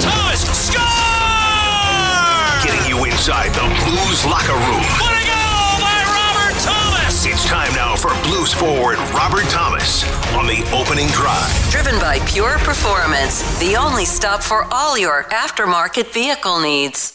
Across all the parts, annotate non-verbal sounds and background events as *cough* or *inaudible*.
Thomas score! Getting you inside the Blues locker room. What a goal by Robert Thomas! It's time now for Blues forward Robert Thomas on the opening drive. Driven by Pure Performance, the only stop for all your aftermarket vehicle needs.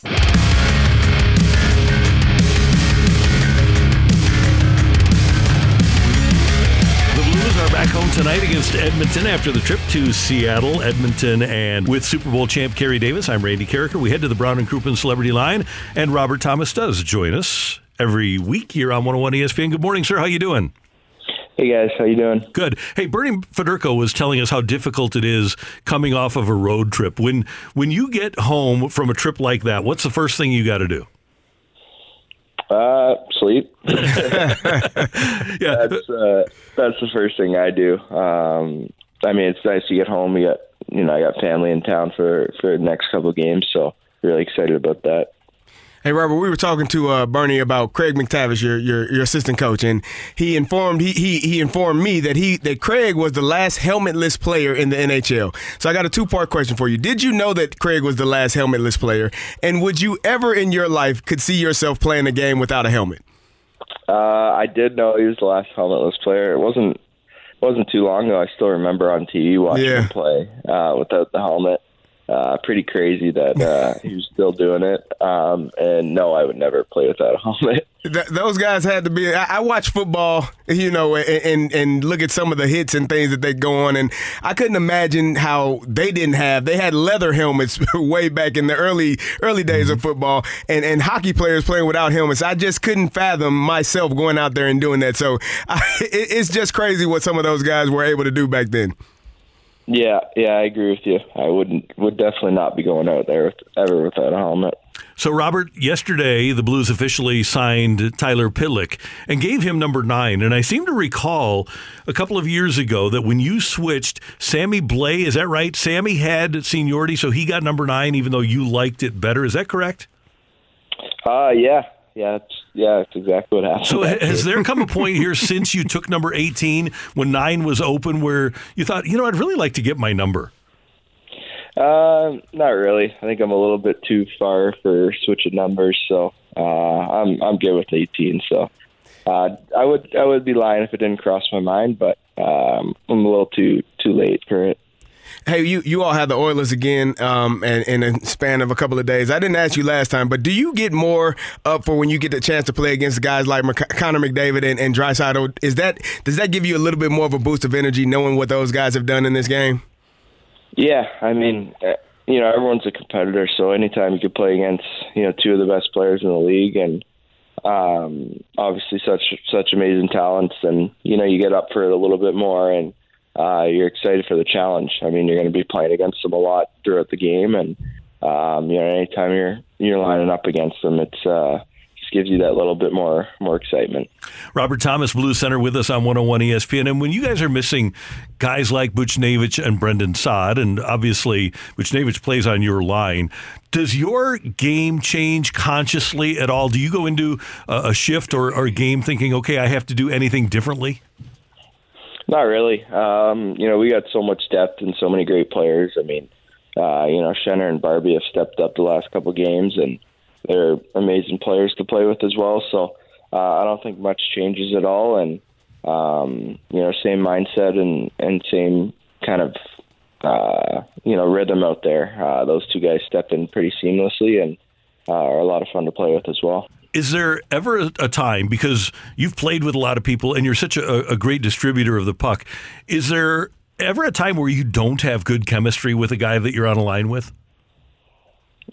Tonight against Edmonton after the trip to Seattle, Edmonton, and with Super Bowl champ Carey Davis. I'm Randy Karraker. We head to the Brown and Crouppen Celebrity Line, and Robert Thomas does join us every week here on 101 ESPN. Good morning, sir. How you doing? Hey guys, how you doing? Good. Hey, Bernie Federko was telling us how difficult it is coming off of a road trip. When when you get home from a trip like that, what's the first thing you got to do? Uh, sleep. *laughs* *laughs* Yeah. That's uh, that's the first thing I do. Um, I mean, it's nice to get home. You got, you know, I got family in town for for the next couple of games, so really excited about that. Hey Robert, we were talking to uh, Bernie about Craig MacTavish, your, your your assistant coach, and he informed he, he he informed me that he that Craig was the last helmetless player in the NHL. So I got a two part question for you. Did you know that Craig was the last helmetless player, and would you ever in your life could see yourself playing a game without a helmet? Uh, I did know he was the last helmetless player. It wasn't wasn't too long ago. I still remember on TV watching Yeah. him play uh, without the helmet. Uh, pretty crazy that uh, *laughs* he was still doing it. Um, and no, I would never play without a helmet. Th- those guys had to be. I, I watch football, you know, and, and and look at some of the hits and things that they go on, and I couldn't imagine how they didn't have. They had leather helmets *laughs* way back in the early early days of football, and and hockey players playing without helmets. I just couldn't fathom myself going out there and doing that. So *laughs* I, it, it's just crazy what some of those guys were able to do back then. Yeah, yeah, I agree with you. I wouldn't would definitely not be going out there with, ever without a helmet. So, Robert, yesterday the Blues officially signed Tyler Pitlick and gave him number nine. And I seem to recall a couple of years ago that when you switched, Sammy Blais, is that right? Sammy had seniority, so he got number nine, even though you liked it better. Is that correct? Uh yeah, yeah, it's, yeah, that's exactly what happened. So, has there come a point here since you took number 18 when nine was open where you thought, you know, I'd really like to get my number? Uh, not really. I think I'm a little bit too far for switching numbers, so uh, I'm I'm good with 18. So uh, I would I would be lying if it didn't cross my mind, but um, I'm a little too too late for it. Hey, you, you all had the Oilers again um, and, in a span of a couple of days. I didn't ask you last time, but do you get more up for when you get the chance to play against guys like Mc- Connor McDavid and, and Draisaitl? Is that does that give you a little bit more of a boost of energy knowing what those guys have done in this game? Yeah, I mean, uh, you know, everyone's a competitor, so anytime you could play against you know two of the best players in the league and um, obviously such such amazing talents, and you know you get up for it a little bit more and. Uh, you're excited for the challenge. I mean, you're going to be playing against them a lot throughout the game, and um, you know, anytime you're you're lining up against them, it's uh, just gives you that little bit more more excitement. Robert Thomas, Blue Center, with us on 101 ESPN. And when you guys are missing guys like Buchnevich and Brandon Saad, and obviously Buchnevich plays on your line, does your game change consciously at all? Do you go into a, a shift or a game thinking, okay, I have to do anything differently? Not really. Um, you know, we got so much depth and so many great players. I mean, uh, you know, Shenner and Barbie have stepped up the last couple games, and they're amazing players to play with as well. So uh, I don't think much changes at all, and um, you know, same mindset and and same kind of uh, you know rhythm out there. Uh, those two guys stepped in pretty seamlessly and uh, are a lot of fun to play with as well. Is there ever a, time because you've played with a lot of people and you're such a, a great distributor of the puck? Is there ever a time where you don't have good chemistry with a guy that you're on a line with?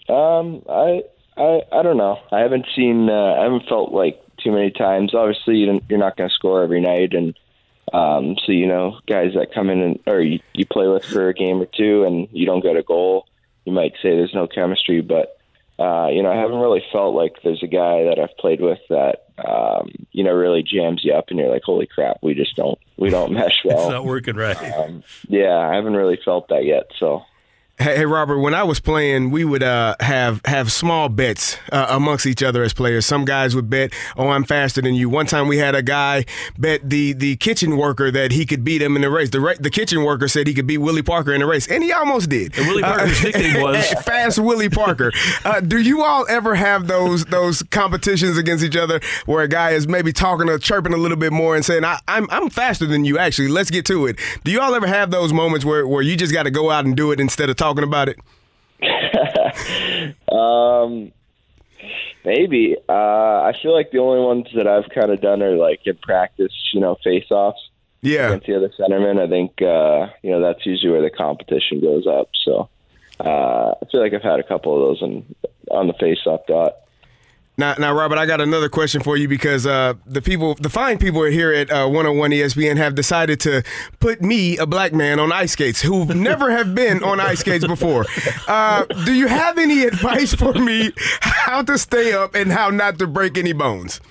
Um, I, I, I don't know. I haven't seen. Uh, I haven't felt like too many times. Obviously, you you're not going to score every night, and um, so you know, guys that come in and or you, you play with for a game or two, and you don't get a goal, you might say there's no chemistry. But uh, you know, I haven't really felt like there's a guy that I've played with that um, you know really jams you up, and you're like, holy crap, we just don't we don't *laughs* mesh well. It's not working right. Um, yeah, I haven't really felt that yet. So Hey, hey, Robert. When I was playing, we would uh, have have small bets uh, amongst each other as players. Some guys would bet, "Oh, I'm faster than you." One time, we had a guy bet the the kitchen worker that he could beat him in the race. The ra- the kitchen worker said he could beat Willie Parker in the race, and he almost did. And Willie Parker's nickname was- *laughs* Fast Willie Parker. Uh, do you all ever have those those competitions against each other where a guy is maybe talking or chirping a little bit more and saying, I, "I'm I'm faster than you"? Actually, let's get to it. Do you all ever have those moments where where you just got to go out and do it instead of talking about it? *laughs* Um, maybe. Uh, I feel like the only ones that I've kind of done are like in practice, you know, face-offs Yeah. against the other centerman. I think uh, you know that's usually where the competition goes up. So uh, I feel like I've had a couple of those in, on the face-off dot. Now, now, Robert, I got another question for you because uh, the people, the fine people here at uh, 101 ESPN have decided to put me, a black man, on ice skates who *laughs* never have been on ice skates before. Uh, do you have any advice for me how to stay up and how not to break any bones?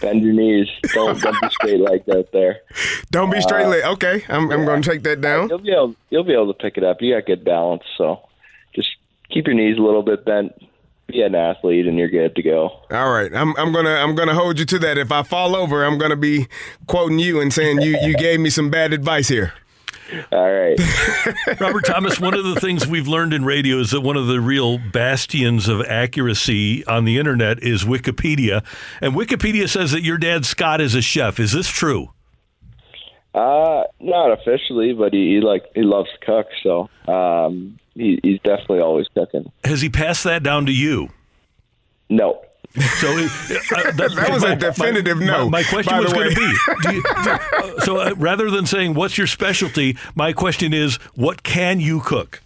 Bend your knees. Don't, don't be straight like that there. Don't be straight leg. Okay, I'm, I'm going to take that down. You'll be able you'll be able to pick it up. You got good balance, so just keep your knees a little bit bent. Be an athlete, and you're good to go. All right, I'm, I'm gonna I'm gonna hold you to that. If I fall over, I'm gonna be quoting you and saying you you gave me some bad advice here. All right. *laughs* Robert Thomas, one of the things we've learned in radio is that one of the real bastions of accuracy on the internet is Wikipedia. And Wikipedia says that your dad, Scott, is a chef. Is this true? Uh, not officially, but he, he like he loves to cook, so um, he, he's definitely always cooking. Has he passed that down to you? No. So *laughs* uh, that, That was a definitive my, no, My, my question was going to be: do you, do, uh, so uh, rather than saying what's your specialty, my question is, what can you cook?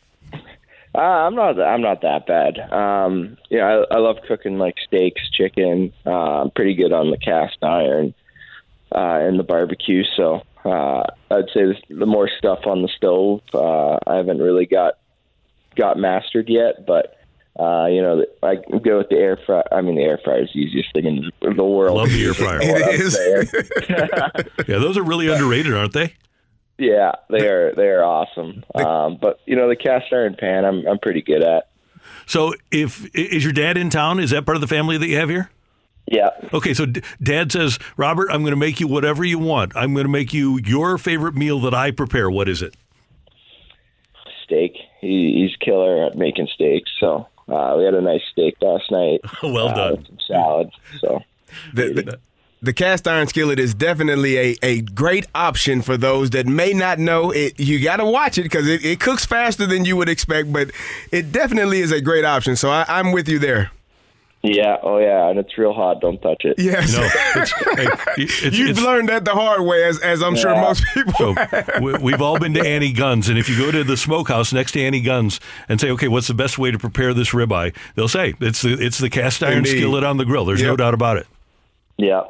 Uh, I'm not. I'm not that bad. Um, yeah, I, I love cooking like steaks, chicken. Uh, I'm pretty good on the cast iron uh, and the barbecue. So uh, I'd say the more stuff on the stove, uh, I haven't really got got mastered yet. But uh, you know, I go with the air fryer. I mean, the air fryer is the easiest thing in the world. Love the air fryer. *laughs* It is. *laughs* Yeah, those are really underrated, aren't they? Yeah, they are. They are awesome. Um, but you know, the cast iron pan, I'm I'm pretty good at. So, if is your dad in town? Is that part of the family that you have here? Yeah. Okay, so d- dad says, Robert, I'm going to make you whatever you want. I'm going to make you your favorite meal that I prepare. What is it? steak. He, he's killer at making steaks. So uh, we had a nice steak last night. *laughs* Well uh, done. with some salad. So The, the, the cast iron skillet is definitely a, a great option for those that may not know it. You got to watch it because it, it cooks faster than you would expect, but it definitely is a great option. So I, I'm with you there. Yeah, oh yeah, and it's real hot. Don't touch it. Yes. No, *laughs* it's, hey, it's, You've it's- learned that the hard way, as, as I'm sure most people. So we, we've all been to *laughs* Annie Gunn's, and if you go to the smokehouse next to Annie Gunn's and say, "Okay, what's the best way to prepare this ribeye?" They'll say it's the it's the cast iron Indeed. skillet on the grill. There's no doubt about it. Yeah.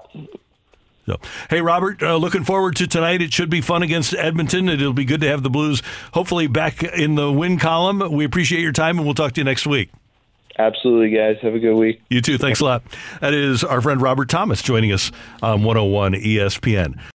So, hey, Robert, uh, looking forward to tonight. It should be fun against Edmonton. It'll be good to have the Blues hopefully back in the win column. We appreciate your time, and we'll talk to you next week. Absolutely, guys. Have a good week. You too. Thanks a lot. That is our friend Robert Thomas joining us on 101 ESPN.